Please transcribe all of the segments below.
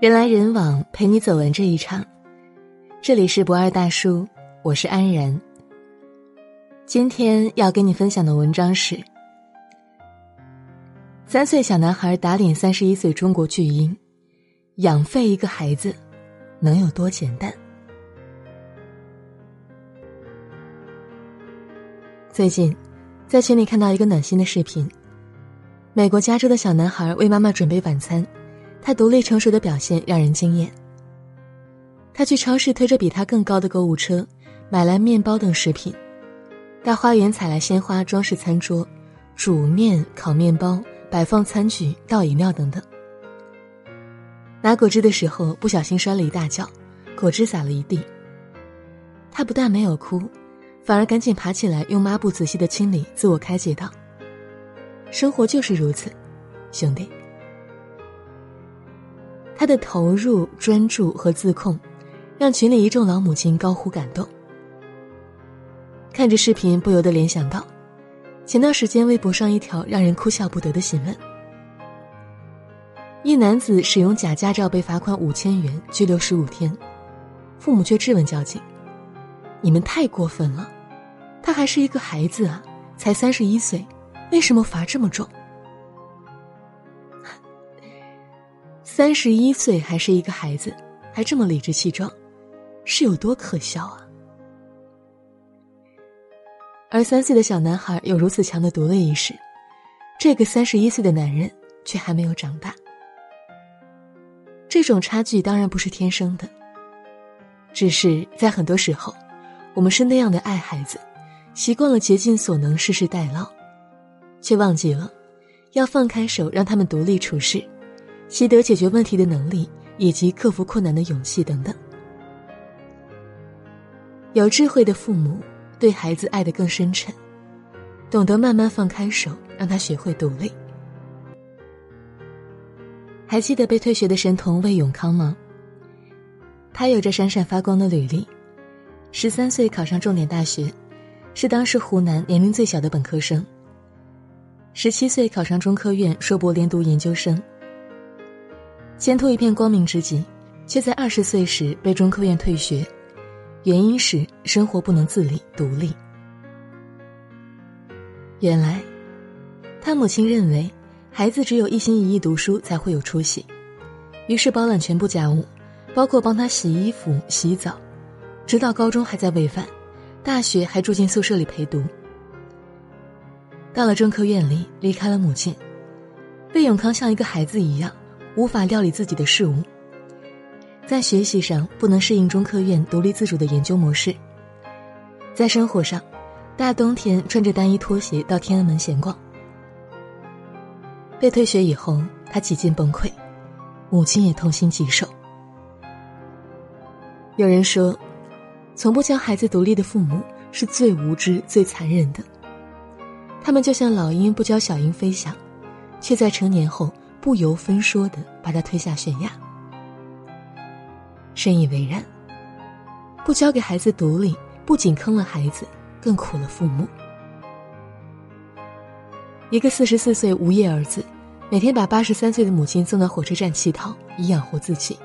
人来人往，陪你走完这一场。这里是不二大叔，我是安然。今天要跟你分享的文章是：三岁小男孩打脸三十一岁中国巨婴，养废一个孩子能有多简单？最近，在群里看到一个暖心的视频，美国加州的小男孩为妈妈准备晚餐，他独立成熟的表现让人惊艳。他去超市推着比他更高的购物车，买来面包等食品，到花园采来鲜花装饰餐桌，煮面、烤面包、摆放餐具、倒饮料等等。拿果汁的时候不小心摔了一大跤，果汁洒了一地。他不但没有哭，反而赶紧爬起来用抹布仔细的清理，自我开解道：“生活就是如此，兄弟。”他的投入、专注和自控。让群里一众老母亲高呼感动。看着视频，不由得联想到，前段时间微博上一条让人哭笑不得的新闻：一男子使用假驾照被罚款五千元、拘留十五天，父母却质问交警：“你们太过分了，他还是一个孩子啊，才三十一岁，为什么罚这么重？” 三十一岁还是一个孩子，还这么理直气壮。是有多可笑啊！而三岁的小男孩有如此强的独立意识，这个三十一岁的男人却还没有长大。这种差距当然不是天生的，只是在很多时候，我们是那样的爱孩子，习惯了竭尽所能事事代劳，却忘记了要放开手让他们独立处事，习得解决问题的能力以及克服困难的勇气等等。有智慧的父母对孩子爱得更深沉，懂得慢慢放开手，让他学会独立。还记得被退学的神童魏永康吗？他有着闪闪发光的履历，十三岁考上重点大学，是当时湖南年龄最小的本科生。十七岁考上中科院硕博连读研究生，前途一片光明之际，却在二十岁时被中科院退学。原因是生活不能自理独立。原来，他母亲认为孩子只有一心一意读书才会有出息，于是包揽全部家务，包括帮他洗衣服、洗澡，直到高中还在喂饭，大学还住进宿舍里陪读。到了中科院里，离开了母亲，魏永康像一个孩子一样，无法料理自己的事物。在学习上不能适应中科院独立自主的研究模式，在生活上，大冬天穿着单衣拖鞋到天安门闲逛。被退学以后，他几近崩溃，母亲也痛心疾首。有人说，从不教孩子独立的父母是最无知、最残忍的。他们就像老鹰不教小鹰飞翔，却在成年后不由分说的把他推下悬崖。深以为然。不教给孩子独立，不仅坑了孩子，更苦了父母。一个四十四岁无业儿子，每天把八十三岁的母亲送到火车站乞讨，以养活自己。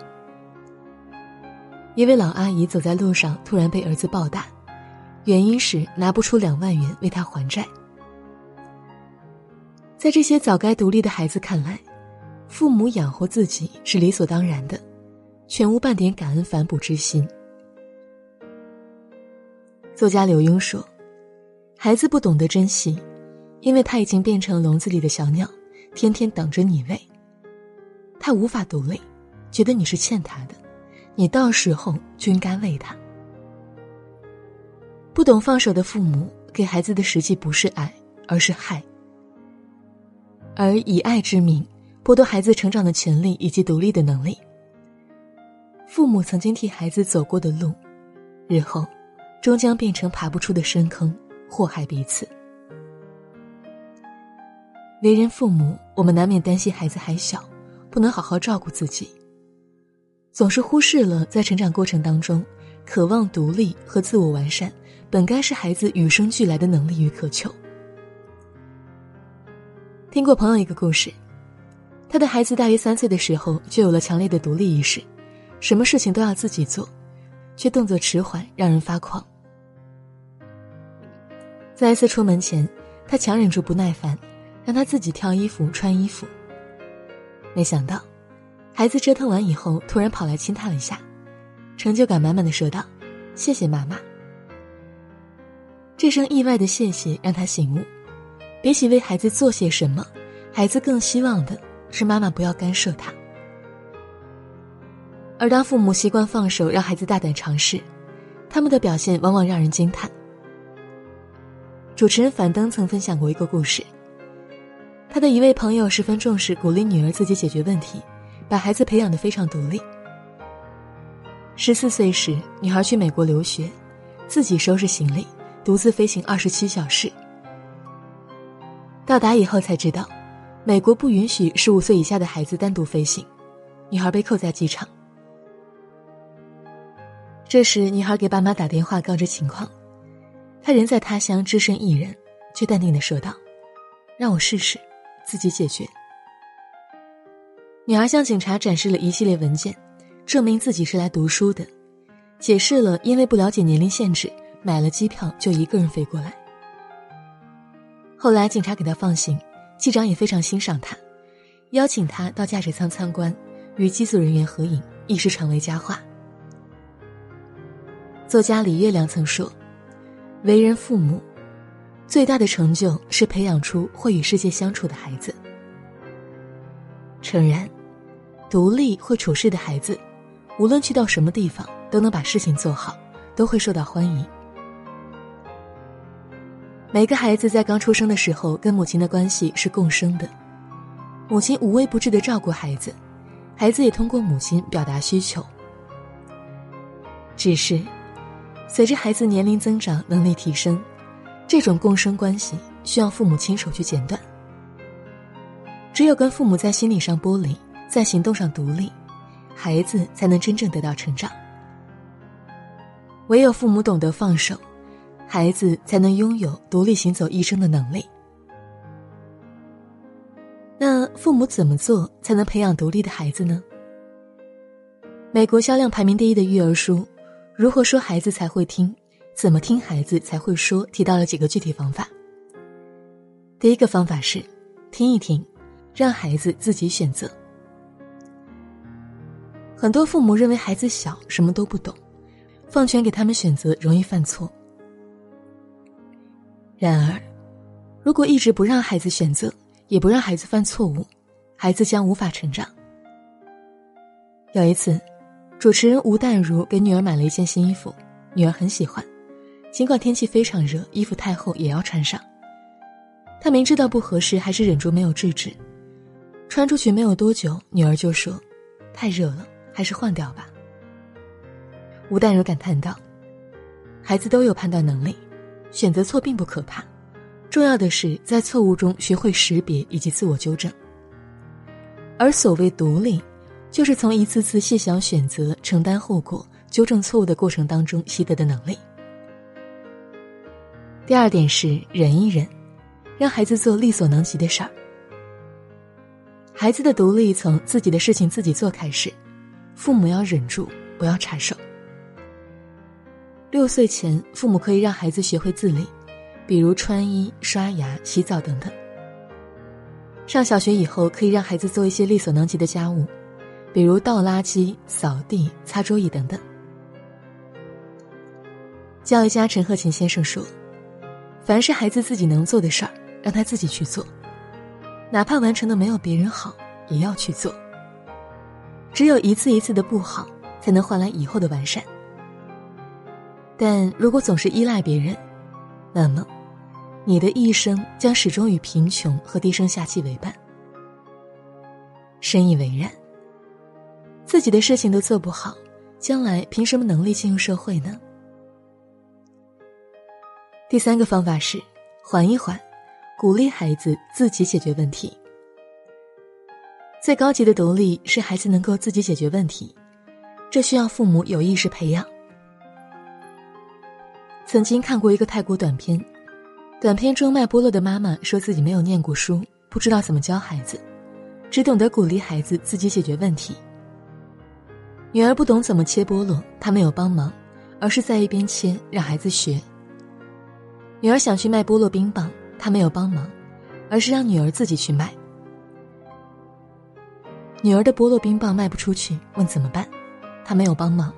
一位老阿姨走在路上，突然被儿子暴打，原因是拿不出两万元为他还债。在这些早该独立的孩子看来，父母养活自己是理所当然的。全无半点感恩反哺之心。作家刘墉说：“孩子不懂得珍惜，因为他已经变成笼子里的小鸟，天天等着你喂。他无法独立，觉得你是欠他的，你到时候就应该喂他。不懂放手的父母，给孩子的实际不是爱，而是害。而以爱之名，剥夺孩子成长的权利以及独立的能力。”父母曾经替孩子走过的路，日后终将变成爬不出的深坑，祸害彼此。为人父母，我们难免担心孩子还小，不能好好照顾自己，总是忽视了在成长过程当中，渴望独立和自我完善本该是孩子与生俱来的能力与渴求。听过朋友一个故事，他的孩子大约三岁的时候就有了强烈的独立意识，什么事情都要自己做，却动作迟缓，让人发狂。在一次出门前，他强忍住不耐烦，让他自己挑衣服、穿衣服。没想到，孩子折腾完以后，突然跑来亲他了一下，成就感满满的说道：“谢谢妈妈。”这声意外的谢谢让他醒悟，比起为孩子做些什么，孩子更希望的是妈妈不要干涉他。而当父母习惯放手让孩子大胆尝试，他们的表现往往让人惊叹。主持人樊登曾分享过一个故事。他的一位朋友十分重视鼓励女儿自己解决问题，把孩子培养的非常独立。十四岁时，女孩去美国留学，自己收拾行李，独自飞行二十七小时。到达以后才知道，美国不允许十五岁以下的孩子单独飞行，女孩被扣在机场。这时，女孩给爸妈打电话告知情况，她人在他乡，只身一人，却淡定的说道：“让我试试。”自己解决。女儿向警察展示了一系列文件，证明自己是来读书的，解释了因为不了解年龄限制，买了机票就一个人飞过来。后来警察给他放行，机长也非常欣赏他，邀请他到驾驶舱参观，与机组人员合影，一时成为佳话。作家李月亮曾说：“为人父母。”最大的成就是培养出会与世界相处的孩子。诚然，独立会处事的孩子，无论去到什么地方，都能把事情做好，都会受到欢迎。每个孩子在刚出生的时候，跟母亲的关系是共生的，母亲无微不至的照顾孩子，孩子也通过母亲表达需求。只是，随着孩子年龄增长，能力提升。这种共生关系需要父母亲手去剪断。只有跟父母在心理上剥离，在行动上独立，孩子才能真正得到成长。唯有父母懂得放手，孩子才能拥有独立行走一生的能力。那父母怎么做才能培养独立的孩子呢？美国销量排名第一的育儿书《如何说孩子才会听》。怎么听孩子才会说？提到了几个具体方法。第一个方法是，听一听，让孩子自己选择。很多父母认为孩子小，什么都不懂，放权给他们选择，容易犯错。然而，如果一直不让孩子选择，也不让孩子犯错误，孩子将无法成长。有一次，主持人吴淡如给女儿买了一件新衣服，女儿很喜欢。尽管天气非常热，衣服太厚也要穿上。他明知道不合适，还是忍住没有制止。穿出去没有多久，女儿就说：“太热了，还是换掉吧。”吴淡如感叹道：“孩子都有判断能力，选择错并不可怕，重要的是在错误中学会识别以及自我纠正。而所谓独立，就是从一次次细小选择、承担后果、纠正错误的过程当中习得的能力。”第二点是忍一忍，让孩子做力所能及的事儿。孩子的独立从自己的事情自己做开始，父母要忍住，不要插手。六岁前，父母可以让孩子学会自理，比如穿衣、刷牙、洗澡等等。上小学以后，可以让孩子做一些力所能及的家务，比如倒垃圾、扫地、擦桌椅等等。教育家陈鹤琴先生说。凡是孩子自己能做的事儿，让他自己去做，哪怕完成的没有别人好，也要去做。只有一次一次的不好，才能换来以后的完善。但如果总是依赖别人，那么，你的一生将始终与贫穷和低声下气为伴。深以为然。自己的事情都做不好，将来凭什么能力进入社会呢？第三个方法是缓一缓，鼓励孩子自己解决问题。最高级的独立是孩子能够自己解决问题，这需要父母有意识培养。曾经看过一个泰国短片，短片中卖菠萝的妈妈说自己没有念过书，不知道怎么教孩子，只懂得鼓励孩子自己解决问题。女儿不懂怎么切菠萝，她没有帮忙，而是在一边切，让孩子学。女儿想去卖菠萝冰棒，她没有帮忙，而是让女儿自己去卖。女儿的菠萝冰棒卖不出去，问怎么办，她没有帮忙，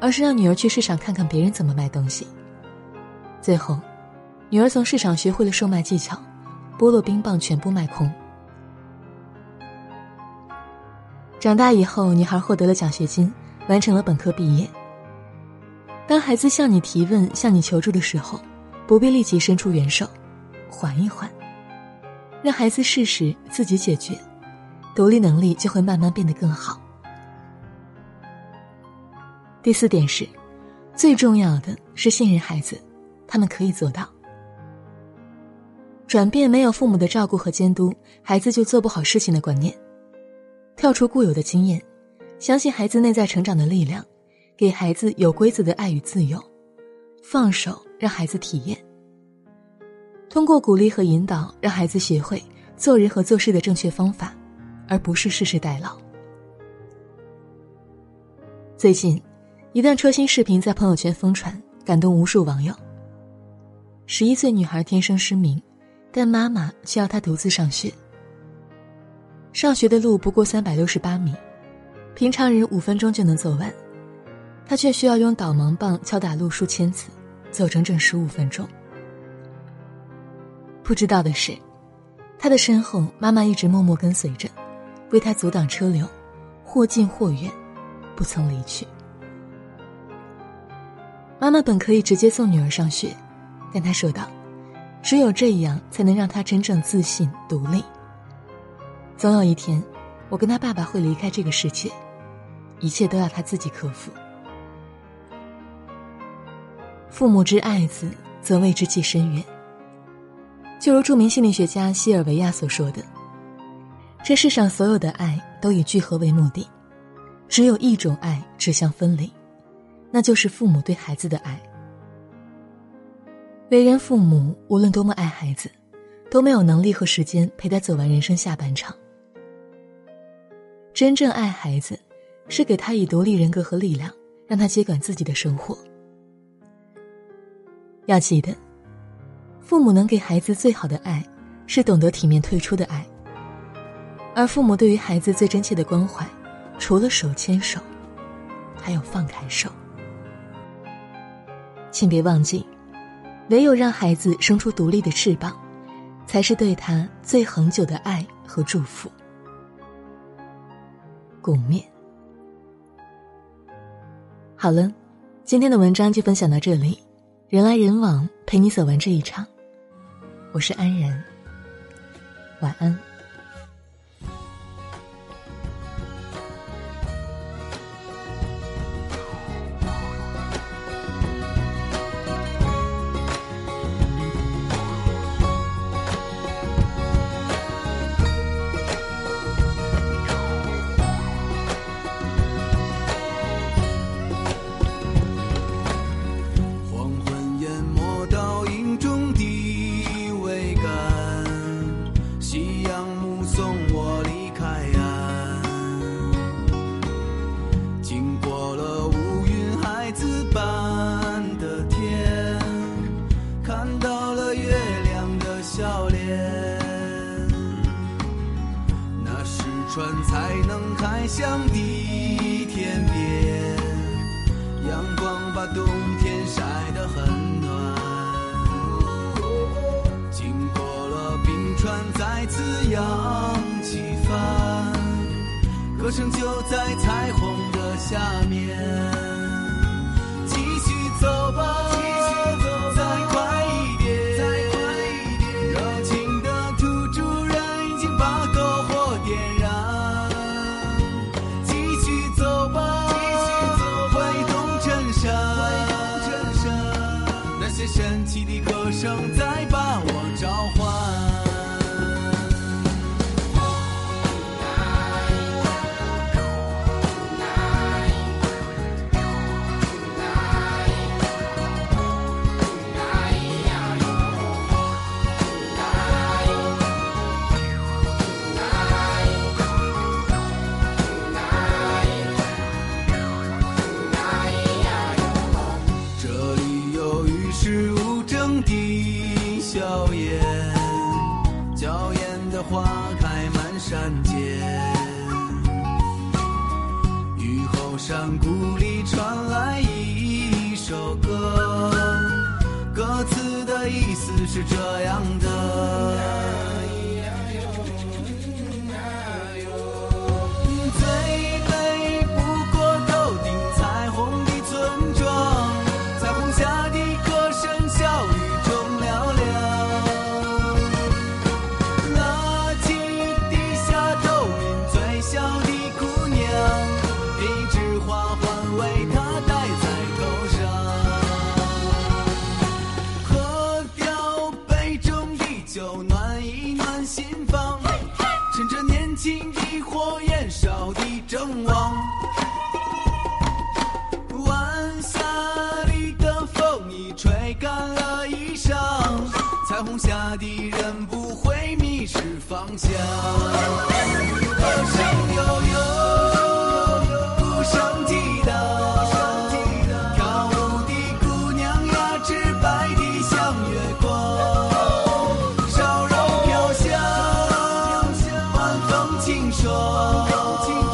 而是让女儿去市场看看别人怎么卖东西。最后，女儿从市场学会了售卖技巧，菠萝冰棒全部卖空。长大以后，女孩获得了奖学金，完成了本科毕业。当孩子向你提问、向你求助的时候，不必立即伸出援手，缓一缓，让孩子试试自己解决，独立能力就会慢慢变得更好。第四点是，最重要的是信任孩子，他们可以做到。转变没有父母的照顾和监督，孩子就做不好事情的观念，跳出固有的经验，相信孩子内在成长的力量，给孩子有规则的爱与自由，放手。让孩子体验，通过鼓励和引导，让孩子学会做人和做事的正确方法，而不是世事代劳。最近，一段戳心视频在朋友圈疯传，感动无数网友。十一岁女孩天生失明，但妈妈却要她独自上学。上学的路不过三百六十八米，平常人五分钟就能走完，她却需要用导盲棒敲打路数千次。走整整十五分钟。不知道的是，他的身后妈妈一直默默跟随着，为他阻挡车流，或近或远，不曾离去。妈妈本可以直接送女儿上学，但她说道：“只有这样，才能让她真正自信独立。总有一天，我跟他爸爸会离开这个世界，一切都要他自己克服。”父母之爱子，则为之计深远。就如著名心理学家西尔维亚所说的：“这世上所有的爱都以聚合为目的，只有一种爱指向分离，那就是父母对孩子的爱。为人父母，无论多么爱孩子，都没有能力和时间陪他走完人生下半场。真正爱孩子，是给他以独立人格和力量，让他接管自己的生活。”要记得，父母能给孩子最好的爱，是懂得体面退出的爱。而父母对于孩子最真切的关怀，除了手牵手，还有放开手。请别忘记，唯有让孩子生出独立的翅膀，才是对他最恒久的爱和祝福。共勉。好了，今天的文章就分享到这里。人来人往，陪你走完这一场。我是安然，晚安。向地天边，阳光把冬天晒得很暖。经过了冰川，再次扬起帆，歌声就在彩虹的下面。继续走吧。歌词的意思是这样的。暖意暖心房。趁着年轻的火焰烧的正旺，晚霞里的风已吹干了衣裳，彩虹下的人不会迷失方向。歌声说。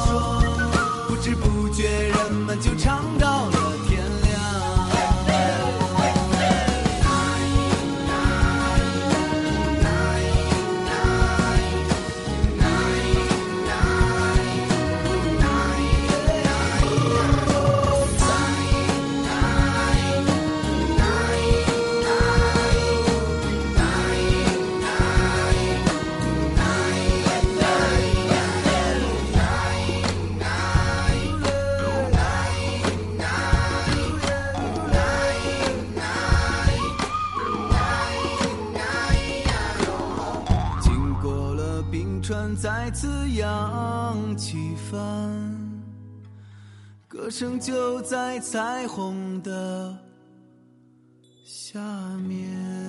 川，再次扬起帆，歌声就在彩虹的下面。